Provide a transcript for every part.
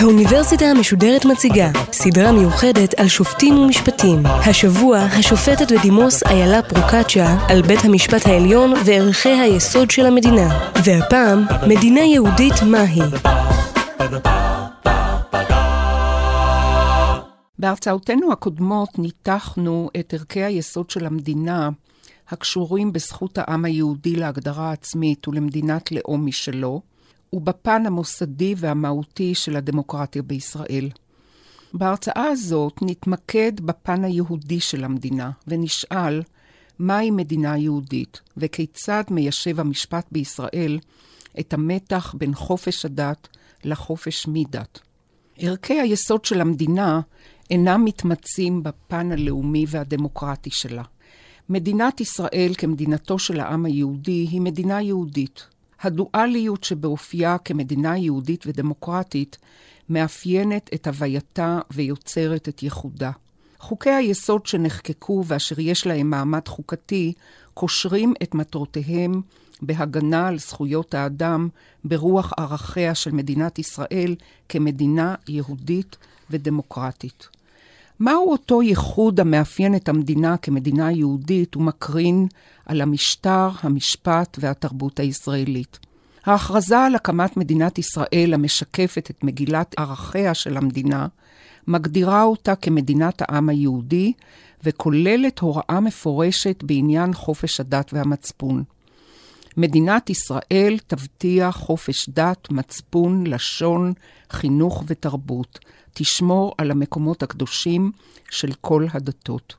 האוניברסיטה המשודרת מציגה סדרה מיוחדת על שופטים ומשפטים. השבוע השופטת בדימוס איילה פרוקצ'ה על בית המשפט העליון וערכי היסוד של המדינה. והפעם, מדינה יהודית מהי. בהרצאותינו הקודמות ניתחנו את ערכי היסוד של המדינה הקשורים בזכות העם היהודי להגדרה עצמית ולמדינת לאום משלו, ובפן המוסדי והמהותי של הדמוקרטיה בישראל. בהרצאה הזאת נתמקד בפן היהודי של המדינה, ונשאל מהי מדינה יהודית, וכיצד מיישב המשפט בישראל את המתח בין חופש הדת לחופש מדת. ערכי היסוד של המדינה אינם מתמצים בפן הלאומי והדמוקרטי שלה. מדינת ישראל כמדינתו של העם היהודי היא מדינה יהודית. הדואליות שבאופייה כמדינה יהודית ודמוקרטית מאפיינת את הווייתה ויוצרת את ייחודה. חוקי היסוד שנחקקו ואשר יש להם מעמד חוקתי, קושרים את מטרותיהם בהגנה על זכויות האדם ברוח ערכיה של מדינת ישראל כמדינה יהודית ודמוקרטית. מהו אותו ייחוד המאפיין את המדינה כמדינה יהודית ומקרין על המשטר, המשפט והתרבות הישראלית? ההכרזה על הקמת מדינת ישראל המשקפת את מגילת ערכיה של המדינה, מגדירה אותה כמדינת העם היהודי וכוללת הוראה מפורשת בעניין חופש הדת והמצפון. מדינת ישראל תבטיח חופש דת, מצפון, לשון, חינוך ותרבות. תשמור על המקומות הקדושים של כל הדתות.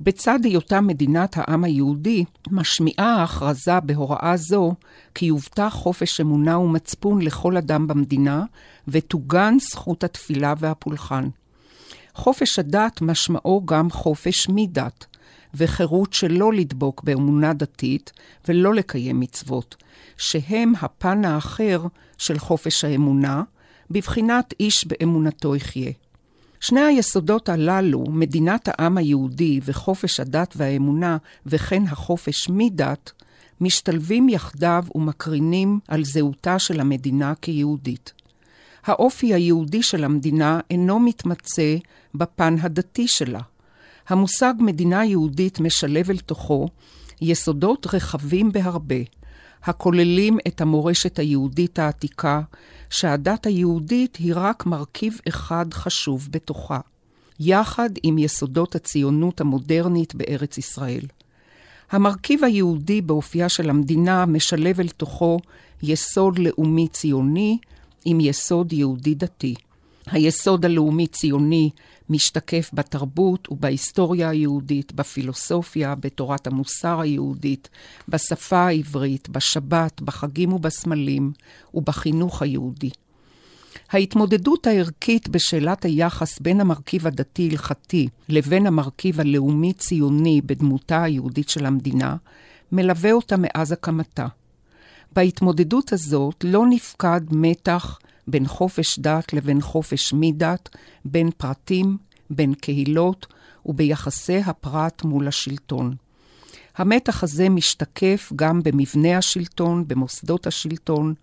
בצד היותה מדינת העם היהודי, משמיעה ההכרזה בהוראה זו כי יובטח חופש אמונה ומצפון לכל אדם במדינה, ותוגן זכות התפילה והפולחן. חופש הדת משמעו גם חופש מדת, וחירות שלא לדבוק באמונה דתית ולא לקיים מצוות, שהם הפן האחר של חופש האמונה, בבחינת איש באמונתו יחיה. שני היסודות הללו, מדינת העם היהודי וחופש הדת והאמונה, וכן החופש מדת, משתלבים יחדיו ומקרינים על זהותה של המדינה כיהודית. האופי היהודי של המדינה אינו מתמצא בפן הדתי שלה. המושג מדינה יהודית משלב אל תוכו יסודות רחבים בהרבה, הכוללים את המורשת היהודית העתיקה, שהדת היהודית היא רק מרכיב אחד חשוב בתוכה, יחד עם יסודות הציונות המודרנית בארץ ישראל. המרכיב היהודי באופייה של המדינה משלב אל תוכו יסוד לאומי ציוני עם יסוד יהודי דתי. היסוד הלאומי-ציוני משתקף בתרבות ובהיסטוריה היהודית, בפילוסופיה, בתורת המוסר היהודית, בשפה העברית, בשבת, בחגים ובסמלים, ובחינוך היהודי. ההתמודדות הערכית בשאלת היחס בין המרכיב הדתי-הלכתי לבין המרכיב הלאומי-ציוני בדמותה היהודית של המדינה, מלווה אותה מאז הקמתה. בהתמודדות הזאת לא נפקד מתח בין חופש דת לבין חופש מדת, בין פרטים, בין קהילות וביחסי הפרט מול השלטון. המתח הזה משתקף גם במבנה השלטון, במוסדות השלטון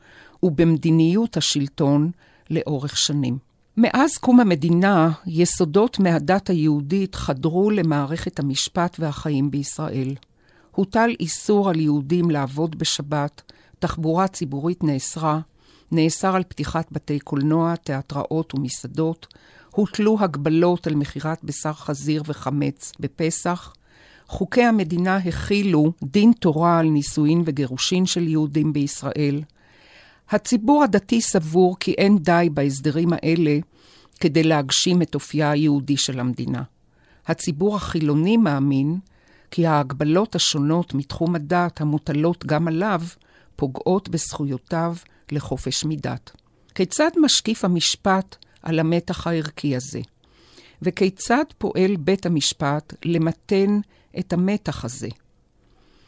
ובמדיניות השלטון לאורך שנים. מאז קום המדינה, יסודות מהדת היהודית חדרו למערכת המשפט והחיים בישראל. הוטל איסור על יהודים לעבוד בשבת, תחבורה ציבורית נאסרה, נאסר על פתיחת בתי קולנוע, תיאטראות ומסעדות, הוטלו הגבלות על מכירת בשר חזיר וחמץ בפסח, חוקי המדינה הכילו דין תורה על נישואין וגירושין של יהודים בישראל. הציבור הדתי סבור כי אין די בהסדרים האלה כדי להגשים את אופייה היהודי של המדינה. הציבור החילוני מאמין כי ההגבלות השונות מתחום הדת המוטלות גם עליו פוגעות בזכויותיו לחופש מדת. כיצד משקיף המשפט על המתח הערכי הזה? וכיצד פועל בית המשפט למתן את המתח הזה?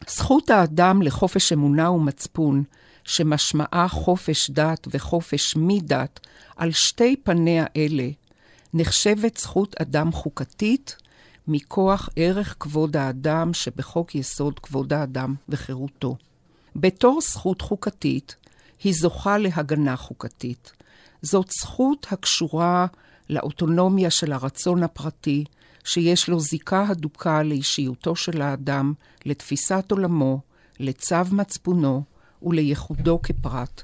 זכות האדם לחופש אמונה ומצפון, שמשמעה חופש דת וחופש מדת, על שתי פניה אלה, נחשבת זכות אדם חוקתית, מכוח ערך כבוד האדם שבחוק יסוד כבוד האדם וחירותו. בתור זכות חוקתית, היא זוכה להגנה חוקתית. זאת זכות הקשורה לאוטונומיה של הרצון הפרטי, שיש לו זיקה הדוקה לאישיותו של האדם, לתפיסת עולמו, לצו מצפונו ולייחודו כפרט.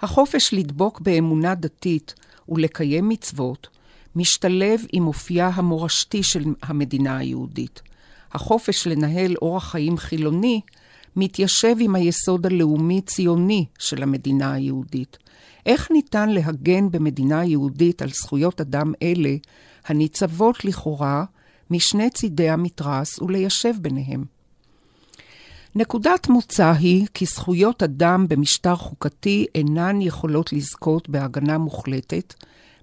החופש לדבוק באמונה דתית ולקיים מצוות משתלב עם אופייה המורשתי של המדינה היהודית. החופש לנהל אורח חיים חילוני מתיישב עם היסוד הלאומי-ציוני של המדינה היהודית. איך ניתן להגן במדינה יהודית על זכויות אדם אלה, הניצבות לכאורה משני צידי המתרס וליישב ביניהם? נקודת מוצא היא כי זכויות אדם במשטר חוקתי אינן יכולות לזכות בהגנה מוחלטת,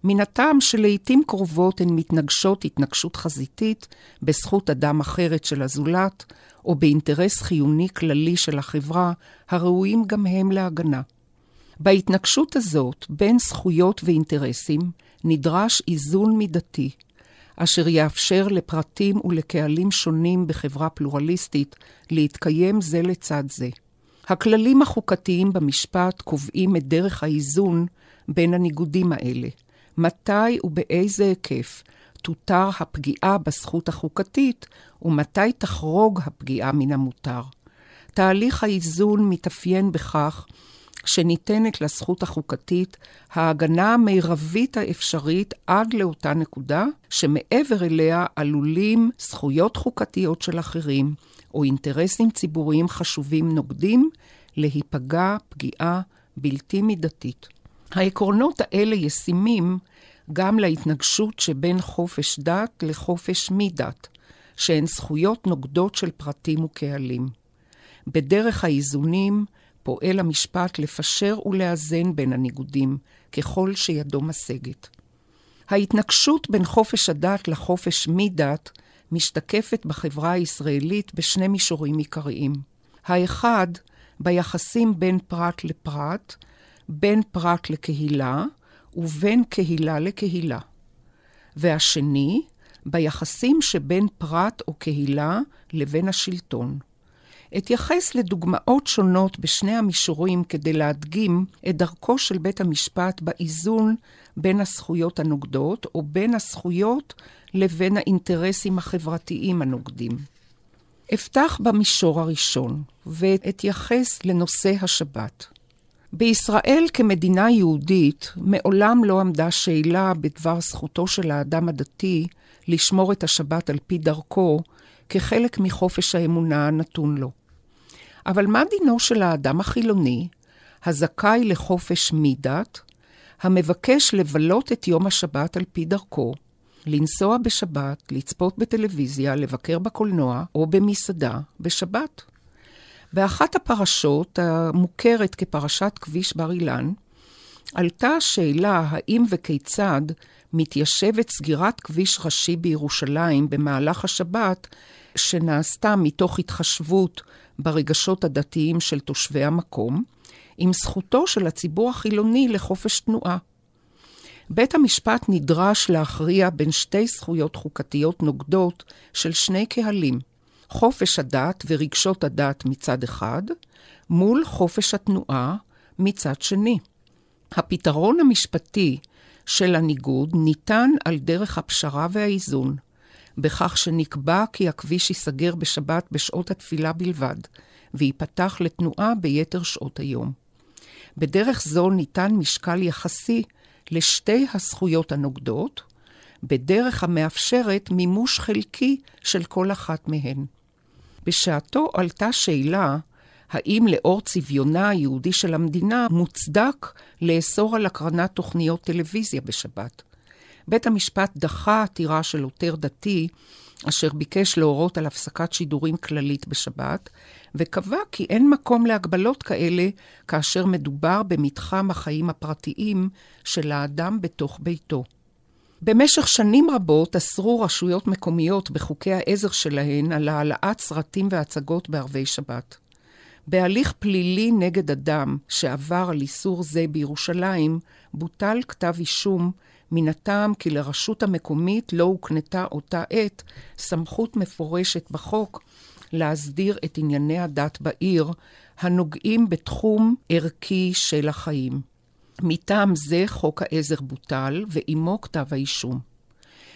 מן הטעם שלעיתים קרובות הן מתנגשות התנגשות חזיתית בזכות אדם אחרת של הזולת, או באינטרס חיוני כללי של החברה, הראויים גם הם להגנה. בהתנגשות הזאת בין זכויות ואינטרסים נדרש איזון מידתי, אשר יאפשר לפרטים ולקהלים שונים בחברה פלורליסטית להתקיים זה לצד זה. הכללים החוקתיים במשפט קובעים את דרך האיזון בין הניגודים האלה. מתי ובאיזה היקף תותר הפגיעה בזכות החוקתית ומתי תחרוג הפגיעה מן המותר. תהליך האיזון מתאפיין בכך שניתנת לזכות החוקתית ההגנה המרבית האפשרית עד לאותה נקודה, שמעבר אליה עלולים זכויות חוקתיות של אחרים או אינטרסים ציבוריים חשובים נוגדים להיפגע פגיעה בלתי מידתית. העקרונות האלה ישימים גם להתנגשות שבין חופש דת לחופש מדת, שהן זכויות נוגדות של פרטים וקהלים. בדרך האיזונים פועל המשפט לפשר ולאזן בין הניגודים, ככל שידו משגת. ההתנגשות בין חופש הדת לחופש מדת משתקפת בחברה הישראלית בשני מישורים עיקריים. האחד, ביחסים בין פרט לפרט, בין פרט לקהילה ובין קהילה לקהילה. והשני, ביחסים שבין פרט או קהילה לבין השלטון. אתייחס לדוגמאות שונות בשני המישורים כדי להדגים את דרכו של בית המשפט באיזון בין הזכויות הנוגדות, או בין הזכויות לבין האינטרסים החברתיים הנוגדים. אפתח במישור הראשון, ואתייחס לנושא השבת. בישראל כמדינה יהודית מעולם לא עמדה שאלה בדבר זכותו של האדם הדתי לשמור את השבת על פי דרכו כחלק מחופש האמונה הנתון לו. אבל מה דינו של האדם החילוני, הזכאי לחופש מדת, המבקש לבלות את יום השבת על פי דרכו, לנסוע בשבת, לצפות בטלוויזיה, לבקר בקולנוע או במסעדה בשבת? באחת הפרשות, המוכרת כפרשת כביש בר אילן, עלתה השאלה האם וכיצד מתיישבת סגירת כביש ראשי בירושלים במהלך השבת, שנעשתה מתוך התחשבות ברגשות הדתיים של תושבי המקום, עם זכותו של הציבור החילוני לחופש תנועה. בית המשפט נדרש להכריע בין שתי זכויות חוקתיות נוגדות של שני קהלים, חופש הדת ורגשות הדת מצד אחד, מול חופש התנועה מצד שני. הפתרון המשפטי של הניגוד ניתן על דרך הפשרה והאיזון, בכך שנקבע כי הכביש ייסגר בשבת בשעות התפילה בלבד, וייפתח לתנועה ביתר שעות היום. בדרך זו ניתן משקל יחסי לשתי הזכויות הנוגדות, בדרך המאפשרת מימוש חלקי של כל אחת מהן. בשעתו עלתה שאלה האם לאור צביונה היהודי של המדינה מוצדק לאסור על הקרנת תוכניות טלוויזיה בשבת. בית המשפט דחה עתירה של עותר דתי, אשר ביקש להורות על הפסקת שידורים כללית בשבת, וקבע כי אין מקום להגבלות כאלה כאשר מדובר במתחם החיים הפרטיים של האדם בתוך ביתו. במשך שנים רבות אסרו רשויות מקומיות בחוקי העזר שלהן על העלאת סרטים והצגות בערבי שבת. בהליך פלילי נגד אדם שעבר על איסור זה בירושלים, בוטל כתב אישום מן הטעם כי לרשות המקומית לא הוקנתה אותה עת סמכות מפורשת בחוק להסדיר את ענייני הדת בעיר, הנוגעים בתחום ערכי של החיים. מטעם זה חוק העזר בוטל, ועימו כתב האישום.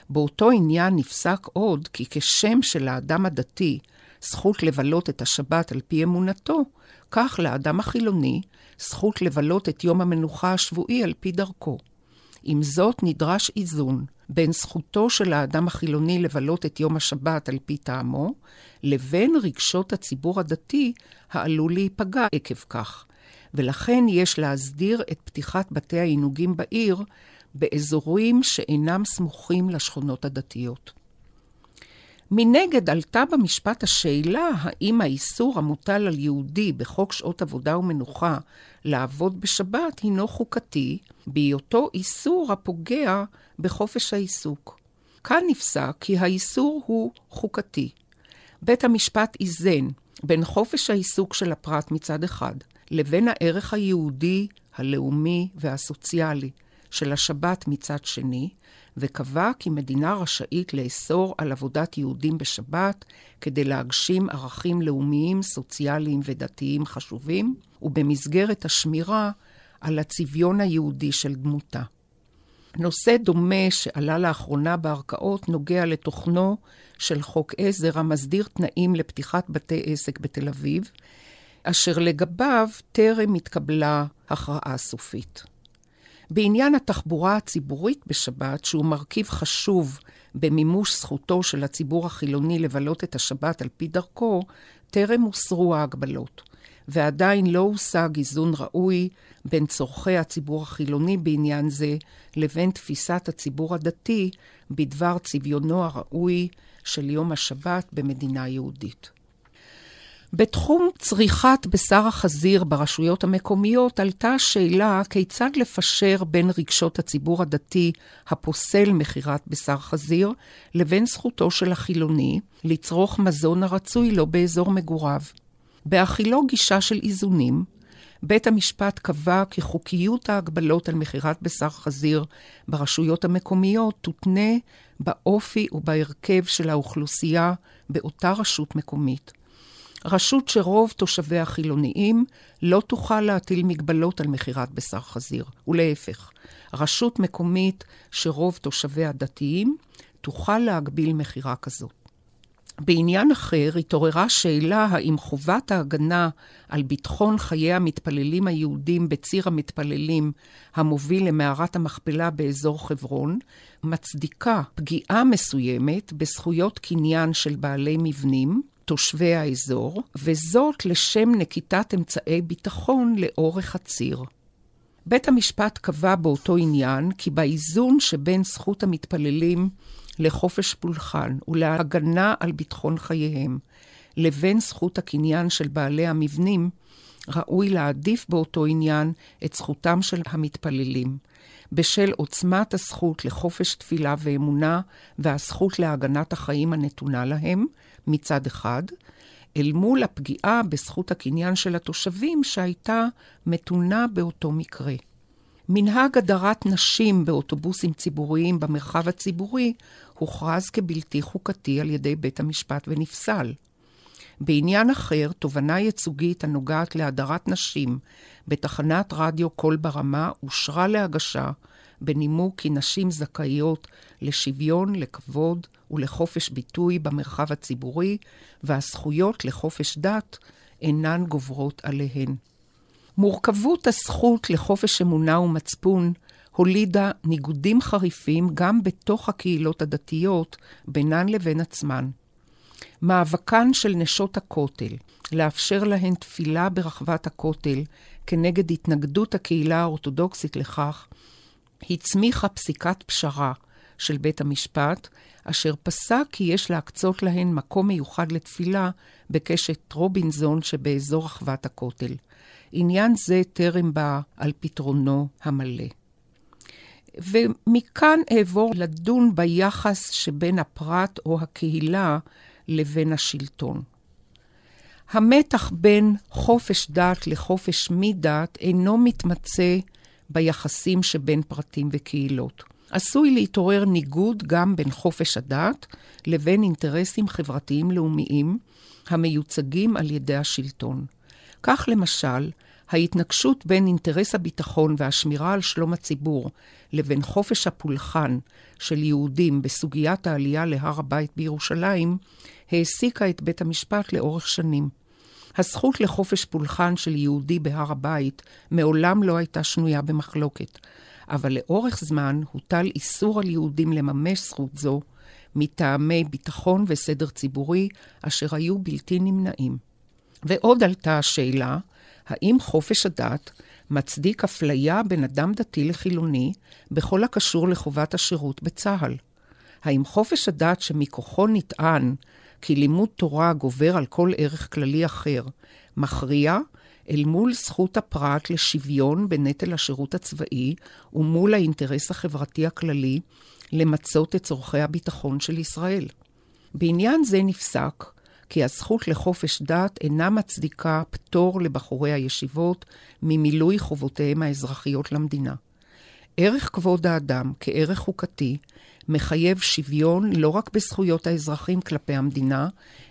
באותו עניין נפסק עוד כי כשם שלאדם הדתי זכות לבלות את השבת על פי אמונתו, כך לאדם החילוני זכות לבלות את יום המנוחה השבועי על פי דרכו. עם זאת נדרש איזון בין זכותו של האדם החילוני לבלות את יום השבת על פי טעמו, לבין רגשות הציבור הדתי העלול להיפגע עקב כך. ולכן יש להסדיר את פתיחת בתי העינוגים בעיר באזורים שאינם סמוכים לשכונות הדתיות. מנגד עלתה במשפט השאלה האם האיסור המוטל על יהודי בחוק שעות עבודה ומנוחה לעבוד בשבת הינו חוקתי, בהיותו איסור הפוגע בחופש העיסוק. כאן נפסק כי האיסור הוא חוקתי. בית המשפט איזן בין חופש העיסוק של הפרט מצד אחד, לבין הערך היהודי, הלאומי והסוציאלי של השבת מצד שני, וקבע כי מדינה רשאית לאסור על עבודת יהודים בשבת כדי להגשים ערכים לאומיים, סוציאליים ודתיים חשובים, ובמסגרת השמירה על הצביון היהודי של דמותה. נושא דומה שעלה לאחרונה בערכאות נוגע לתוכנו של חוק עזר המסדיר תנאים לפתיחת בתי עסק בתל אביב, אשר לגביו טרם התקבלה הכרעה סופית. בעניין התחבורה הציבורית בשבת, שהוא מרכיב חשוב במימוש זכותו של הציבור החילוני לבלות את השבת על פי דרכו, טרם הוסרו ההגבלות, ועדיין לא הושג איזון ראוי בין צורכי הציבור החילוני בעניין זה לבין תפיסת הציבור הדתי בדבר צביונו הראוי של יום השבת במדינה יהודית. בתחום צריכת בשר החזיר ברשויות המקומיות עלתה השאלה כיצד לפשר בין רגשות הציבור הדתי הפוסל מכירת בשר חזיר לבין זכותו של החילוני לצרוך מזון הרצוי לו באזור מגוריו. בהכילו גישה של איזונים, בית המשפט קבע כי חוקיות ההגבלות על מכירת בשר חזיר ברשויות המקומיות תותנה באופי ובהרכב של האוכלוסייה באותה רשות מקומית. רשות שרוב תושביה חילוניים לא תוכל להטיל מגבלות על מכירת בשר חזיר, ולהפך, רשות מקומית שרוב תושביה דתיים תוכל להגביל מכירה כזאת. בעניין אחר התעוררה שאלה האם חובת ההגנה על ביטחון חיי המתפללים היהודים בציר המתפללים המוביל למערת המכפלה באזור חברון, מצדיקה פגיעה מסוימת בזכויות קניין של בעלי מבנים, תושבי האזור, וזאת לשם נקיטת אמצעי ביטחון לאורך הציר. בית המשפט קבע באותו עניין כי באיזון שבין זכות המתפללים לחופש פולחן ולהגנה על ביטחון חייהם, לבין זכות הקניין של בעלי המבנים, ראוי להעדיף באותו עניין את זכותם של המתפללים, בשל עוצמת הזכות לחופש תפילה ואמונה והזכות להגנת החיים הנתונה להם, מצד אחד, אל מול הפגיעה בזכות הקניין של התושבים שהייתה מתונה באותו מקרה. מנהג הדרת נשים באוטובוסים ציבוריים במרחב הציבורי הוכרז כבלתי חוקתי על ידי בית המשפט ונפסל. בעניין אחר, תובנה ייצוגית הנוגעת להדרת נשים בתחנת רדיו קול ברמה אושרה להגשה בנימוק כי נשים זכאיות לשוויון, לכבוד ולחופש ביטוי במרחב הציבורי, והזכויות לחופש דת אינן גוברות עליהן. מורכבות הזכות לחופש אמונה ומצפון הולידה ניגודים חריפים גם בתוך הקהילות הדתיות בינן לבין עצמן. מאבקן של נשות הכותל לאפשר להן תפילה ברחבת הכותל כנגד התנגדות הקהילה האורתודוקסית לכך, הצמיחה פסיקת פשרה של בית המשפט, אשר פסק כי יש להקצות להן מקום מיוחד לתפילה בקשת רובינזון שבאזור רחבת הכותל. עניין זה טרם בא על פתרונו המלא. ומכאן אעבור לדון ביחס שבין הפרט או הקהילה לבין השלטון. המתח בין חופש דת לחופש מדת אינו מתמצה ביחסים שבין פרטים וקהילות. עשוי להתעורר ניגוד גם בין חופש הדת לבין אינטרסים חברתיים לאומיים המיוצגים על ידי השלטון. כך למשל, ההתנגשות בין אינטרס הביטחון והשמירה על שלום הציבור לבין חופש הפולחן של יהודים בסוגיית העלייה להר הבית בירושלים, העסיקה את בית המשפט לאורך שנים. הזכות לחופש פולחן של יהודי בהר הבית מעולם לא הייתה שנויה במחלוקת, אבל לאורך זמן הוטל איסור על יהודים לממש זכות זו מטעמי ביטחון וסדר ציבורי אשר היו בלתי נמנעים. ועוד עלתה השאלה, האם חופש הדת מצדיק אפליה בין אדם דתי לחילוני בכל הקשור לחובת השירות בצה"ל? האם חופש הדת שמכוחו נטען כי לימוד תורה גובר על כל ערך כללי אחר, מכריע אל מול זכות הפרט לשוויון בנטל השירות הצבאי ומול האינטרס החברתי הכללי למצות את צורכי הביטחון של ישראל. בעניין זה נפסק כי הזכות לחופש דת אינה מצדיקה פטור לבחורי הישיבות ממילוי חובותיהם האזרחיות למדינה. ערך כבוד האדם כערך חוקתי מחייב שוויון לא רק בזכויות האזרחים כלפי המדינה,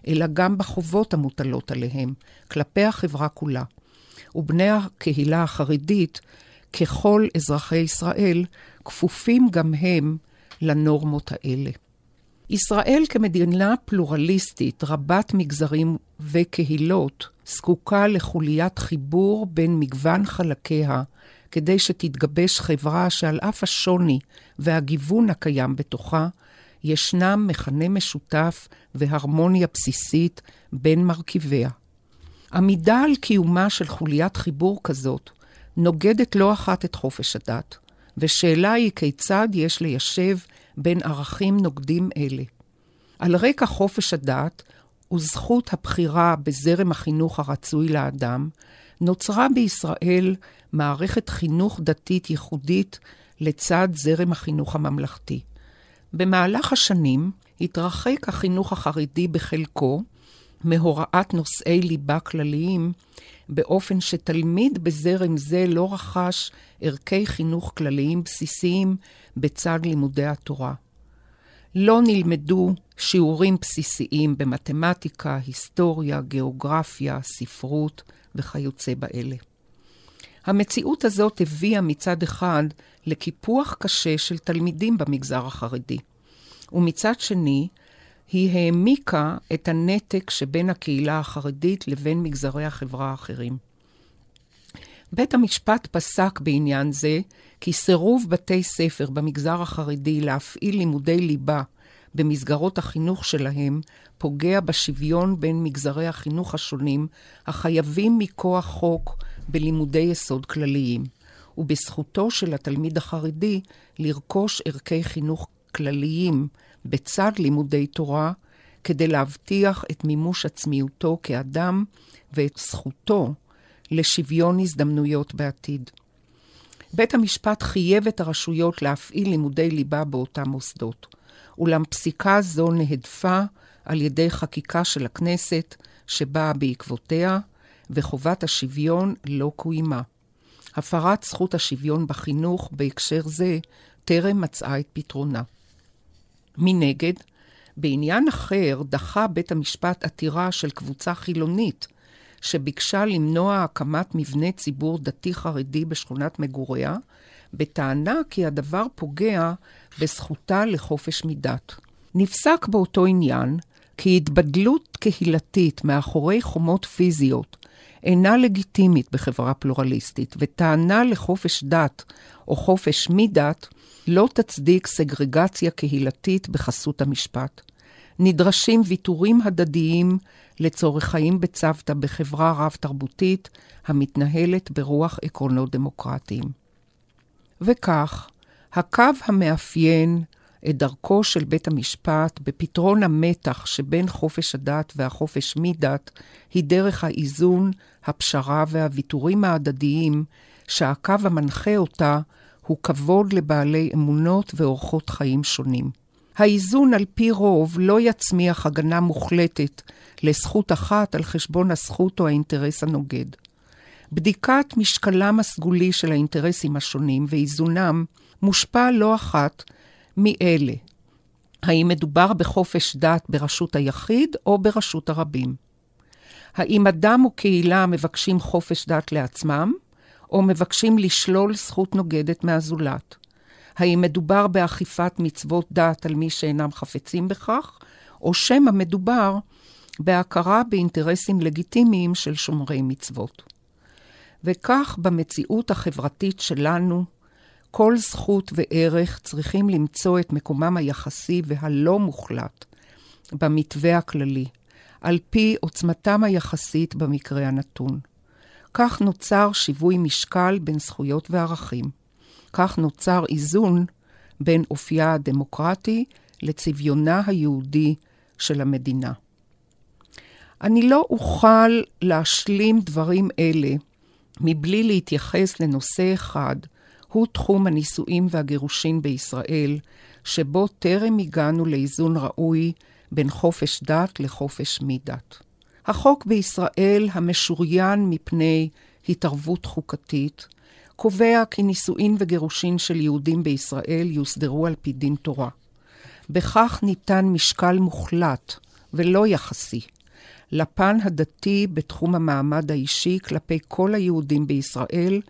אלא גם בחובות המוטלות עליהם, כלפי החברה כולה. ובני הקהילה החרדית, ככל אזרחי ישראל, כפופים גם הם לנורמות האלה. ישראל כמדינה פלורליסטית, רבת מגזרים וקהילות, זקוקה לחוליית חיבור בין מגוון חלקיה, כדי שתתגבש חברה שעל אף השוני והגיוון הקיים בתוכה, ישנם מכנה משותף והרמוניה בסיסית בין מרכיביה. עמידה על קיומה של חוליית חיבור כזאת נוגדת לא אחת את חופש הדת, ושאלה היא כיצד יש ליישב בין ערכים נוגדים אלה. על רקע חופש הדת וזכות הבחירה בזרם החינוך הרצוי לאדם, נוצרה בישראל מערכת חינוך דתית ייחודית לצד זרם החינוך הממלכתי. במהלך השנים התרחק החינוך החרדי בחלקו מהוראת נושאי ליבה כלליים, באופן שתלמיד בזרם זה לא רכש ערכי חינוך כלליים בסיסיים בצד לימודי התורה. לא נלמדו שיעורים בסיסיים במתמטיקה, היסטוריה, גיאוגרפיה, ספרות וכיוצא באלה. המציאות הזאת הביאה מצד אחד לקיפוח קשה של תלמידים במגזר החרדי, ומצד שני, היא העמיקה את הנתק שבין הקהילה החרדית לבין מגזרי החברה האחרים. בית המשפט פסק בעניין זה כי סירוב בתי ספר במגזר החרדי להפעיל לימודי ליבה במסגרות החינוך שלהם פוגע בשוויון בין מגזרי החינוך השונים החייבים מכוח חוק בלימודי יסוד כלליים, ובזכותו של התלמיד החרדי לרכוש ערכי חינוך כלליים בצד לימודי תורה, כדי להבטיח את מימוש עצמיותו כאדם ואת זכותו לשוויון הזדמנויות בעתיד. בית המשפט חייב את הרשויות להפעיל לימודי ליבה באותם מוסדות, אולם פסיקה זו נהדפה על ידי חקיקה של הכנסת שבאה בעקבותיה, וחובת השוויון לא קוימה. הפרת זכות השוויון בחינוך בהקשר זה טרם מצאה את פתרונה. מנגד, בעניין אחר דחה בית המשפט עתירה של קבוצה חילונית שביקשה למנוע הקמת מבנה ציבור דתי-חרדי בשכונת מגוריה, בטענה כי הדבר פוגע בזכותה לחופש מדת. נפסק באותו עניין כי התבדלות קהילתית מאחורי חומות פיזיות אינה לגיטימית בחברה פלורליסטית, וטענה לחופש דת או חופש מדת לא תצדיק סגרגציה קהילתית בחסות המשפט. נדרשים ויתורים הדדיים לצורך חיים בצוותא בחברה רב-תרבותית המתנהלת ברוח עקרונות דמוקרטיים. וכך, הקו המאפיין את דרכו של בית המשפט בפתרון המתח שבין חופש הדת והחופש מדת, היא דרך האיזון, הפשרה והוויתורים ההדדיים, שהקו המנחה אותה הוא כבוד לבעלי אמונות ואורחות חיים שונים. האיזון על פי רוב לא יצמיח הגנה מוחלטת לזכות אחת על חשבון הזכות או האינטרס הנוגד. בדיקת משקלם הסגולי של האינטרסים השונים ואיזונם מושפע לא אחת מאלה. האם מדובר בחופש דת ברשות היחיד או ברשות הרבים? האם אדם או קהילה מבקשים חופש דת לעצמם, או מבקשים לשלול זכות נוגדת מהזולת? האם מדובר באכיפת מצוות דת על מי שאינם חפצים בכך, או שמא מדובר בהכרה באינטרסים לגיטימיים של שומרי מצוות. וכך במציאות החברתית שלנו, כל זכות וערך צריכים למצוא את מקומם היחסי והלא מוחלט במתווה הכללי, על פי עוצמתם היחסית במקרה הנתון. כך נוצר שיווי משקל בין זכויות וערכים. כך נוצר איזון בין אופייה הדמוקרטי לצביונה היהודי של המדינה. אני לא אוכל להשלים דברים אלה מבלי להתייחס לנושא אחד, הוא תחום הנישואים והגירושין בישראל, שבו טרם הגענו לאיזון ראוי בין חופש דת לחופש מדת. החוק בישראל, המשוריין מפני התערבות חוקתית, קובע כי נישואין וגירושין של יהודים בישראל יוסדרו על פי דין תורה. בכך ניתן משקל מוחלט ולא יחסי לפן הדתי בתחום המעמד האישי כלפי כל היהודים בישראל,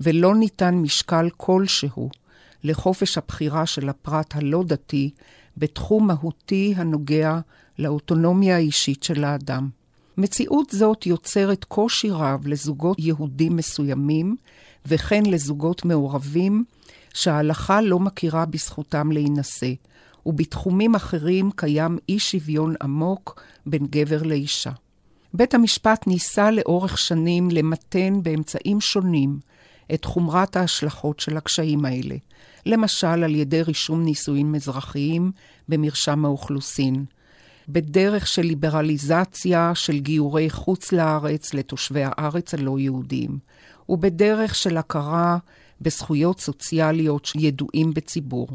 ולא ניתן משקל כלשהו לחופש הבחירה של הפרט הלא דתי בתחום מהותי הנוגע לאוטונומיה האישית של האדם. מציאות זאת יוצרת קושי רב לזוגות יהודים מסוימים, וכן לזוגות מעורבים, שההלכה לא מכירה בזכותם להינשא, ובתחומים אחרים קיים אי שוויון עמוק בין גבר לאישה. בית המשפט ניסה לאורך שנים למתן באמצעים שונים את חומרת ההשלכות של הקשיים האלה, למשל על ידי רישום נישואין מזרחיים במרשם האוכלוסין, בדרך של ליברליזציה של גיורי חוץ לארץ לתושבי הארץ הלא יהודים, ובדרך של הכרה בזכויות סוציאליות שידועים בציבור.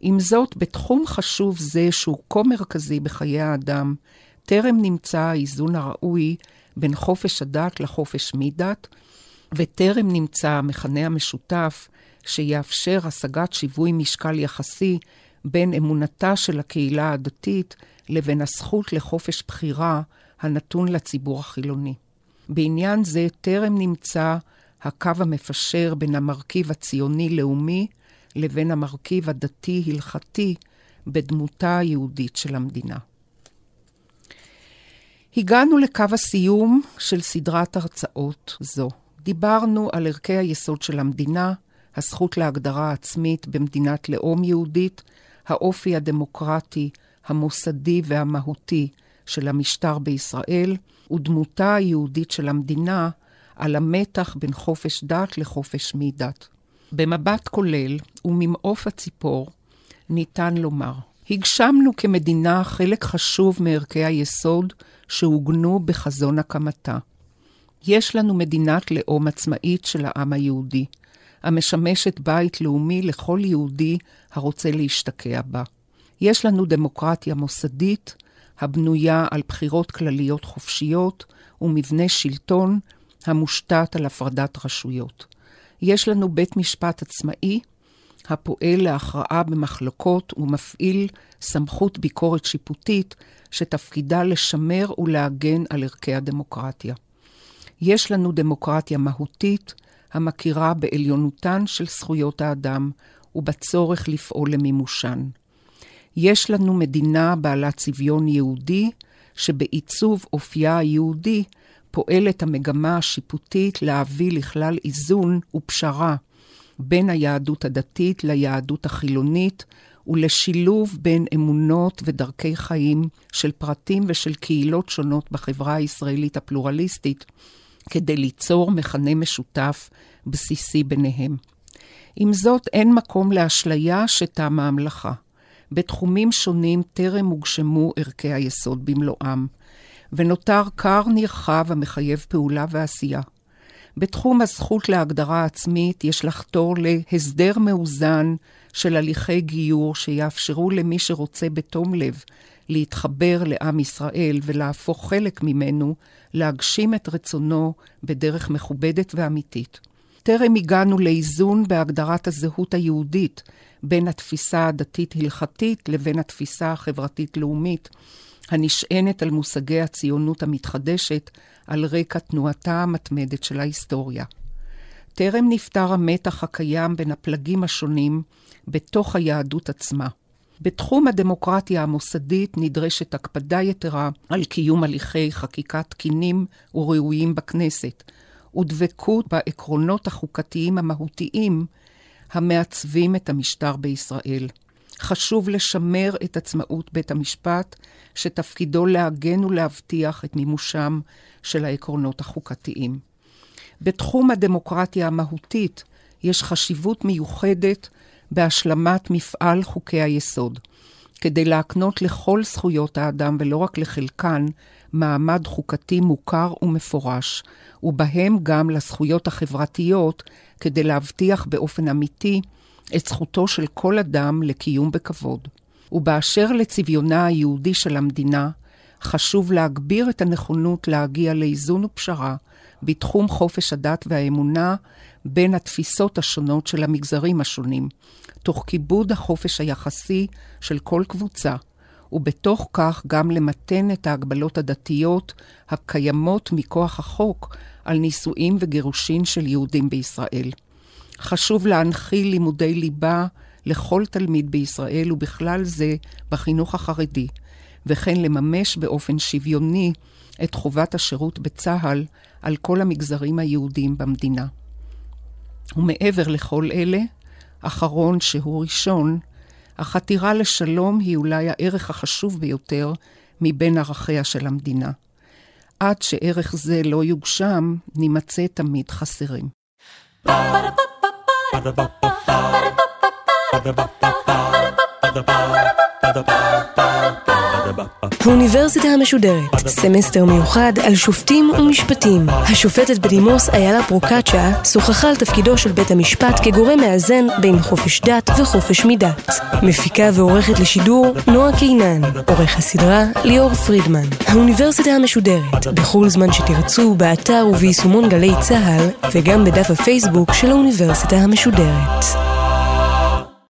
עם זאת, בתחום חשוב זה, שהוא כה מרכזי בחיי האדם, טרם נמצא האיזון הראוי בין חופש הדת לחופש מדת, וטרם נמצא המכנה המשותף שיאפשר השגת שיווי משקל יחסי בין אמונתה של הקהילה הדתית לבין הזכות לחופש בחירה הנתון לציבור החילוני. בעניין זה טרם נמצא הקו המפשר בין המרכיב הציוני-לאומי לבין המרכיב הדתי-הלכתי בדמותה היהודית של המדינה. הגענו לקו הסיום של סדרת הרצאות זו. דיברנו על ערכי היסוד של המדינה, הזכות להגדרה עצמית במדינת לאום יהודית, האופי הדמוקרטי, המוסדי והמהותי של המשטר בישראל, ודמותה היהודית של המדינה על המתח בין חופש דת לחופש מדת. במבט כולל וממעוף הציפור, ניתן לומר, הגשמנו כמדינה חלק חשוב מערכי היסוד שעוגנו בחזון הקמתה. יש לנו מדינת לאום עצמאית של העם היהודי, המשמשת בית לאומי לכל יהודי הרוצה להשתקע בה. יש לנו דמוקרטיה מוסדית, הבנויה על בחירות כלליות חופשיות ומבנה שלטון המושתת על הפרדת רשויות. יש לנו בית משפט עצמאי, הפועל להכרעה במחלוקות ומפעיל סמכות ביקורת שיפוטית שתפקידה לשמר ולהגן על ערכי הדמוקרטיה. יש לנו דמוקרטיה מהותית המכירה בעליונותן של זכויות האדם ובצורך לפעול למימושן. יש לנו מדינה בעלת צביון יהודי, שבעיצוב אופייה היהודי פועלת המגמה השיפוטית להביא לכלל איזון ופשרה בין היהדות הדתית ליהדות החילונית, ולשילוב בין אמונות ודרכי חיים של פרטים ושל קהילות שונות בחברה הישראלית הפלורליסטית, כדי ליצור מכנה משותף בסיסי ביניהם. עם זאת, אין מקום לאשליה שתמה המלאכה. בתחומים שונים טרם הוגשמו ערכי היסוד במלואם, ונותר כר נרחב המחייב פעולה ועשייה. בתחום הזכות להגדרה עצמית יש לחתור להסדר מאוזן של הליכי גיור שיאפשרו למי שרוצה בתום לב להתחבר לעם ישראל ולהפוך חלק ממנו, להגשים את רצונו בדרך מכובדת ואמיתית. טרם הגענו לאיזון בהגדרת הזהות היהודית בין התפיסה הדתית-הלכתית לבין התפיסה החברתית-לאומית, הנשענת על מושגי הציונות המתחדשת על רקע תנועתה המתמדת של ההיסטוריה. טרם נפתר המתח הקיים בין הפלגים השונים בתוך היהדות עצמה. בתחום הדמוקרטיה המוסדית נדרשת הקפדה יתרה על קיום הליכי חקיקה תקינים וראויים בכנסת, ודבקות בעקרונות החוקתיים המהותיים המעצבים את המשטר בישראל. חשוב לשמר את עצמאות בית המשפט, שתפקידו להגן ולהבטיח את מימושם של העקרונות החוקתיים. בתחום הדמוקרטיה המהותית יש חשיבות מיוחדת בהשלמת מפעל חוקי היסוד, כדי להקנות לכל זכויות האדם ולא רק לחלקן מעמד חוקתי מוכר ומפורש, ובהם גם לזכויות החברתיות, כדי להבטיח באופן אמיתי את זכותו של כל אדם לקיום בכבוד. ובאשר לצביונה היהודי של המדינה, חשוב להגביר את הנכונות להגיע לאיזון ופשרה בתחום חופש הדת והאמונה בין התפיסות השונות של המגזרים השונים, תוך כיבוד החופש היחסי של כל קבוצה, ובתוך כך גם למתן את ההגבלות הדתיות הקיימות מכוח החוק על נישואים וגירושין של יהודים בישראל. חשוב להנחיל לימודי ליבה לכל תלמיד בישראל, ובכלל זה בחינוך החרדי, וכן לממש באופן שוויוני את חובת השירות בצה"ל על כל המגזרים היהודיים במדינה. ומעבר לכל אלה, אחרון שהוא ראשון, החתירה לשלום היא אולי הערך החשוב ביותר מבין ערכיה של המדינה. עד שערך זה לא יוגשם, נימצא תמיד חסרים. Ba-da-ba-ba-ba האוניברסיטה המשודרת, סמסטר מיוחד על שופטים ומשפטים. השופטת בדימוס איילה פרוקצ'ה שוחחה על תפקידו של בית המשפט כגורם מאזן בין חופש דת וחופש מדת. מפיקה ועורכת לשידור נועה קינן. עורך הסדרה ליאור פרידמן. האוניברסיטה המשודרת, בכל זמן שתרצו, באתר וביישומון גלי צה"ל, וגם בדף הפייסבוק של האוניברסיטה המשודרת.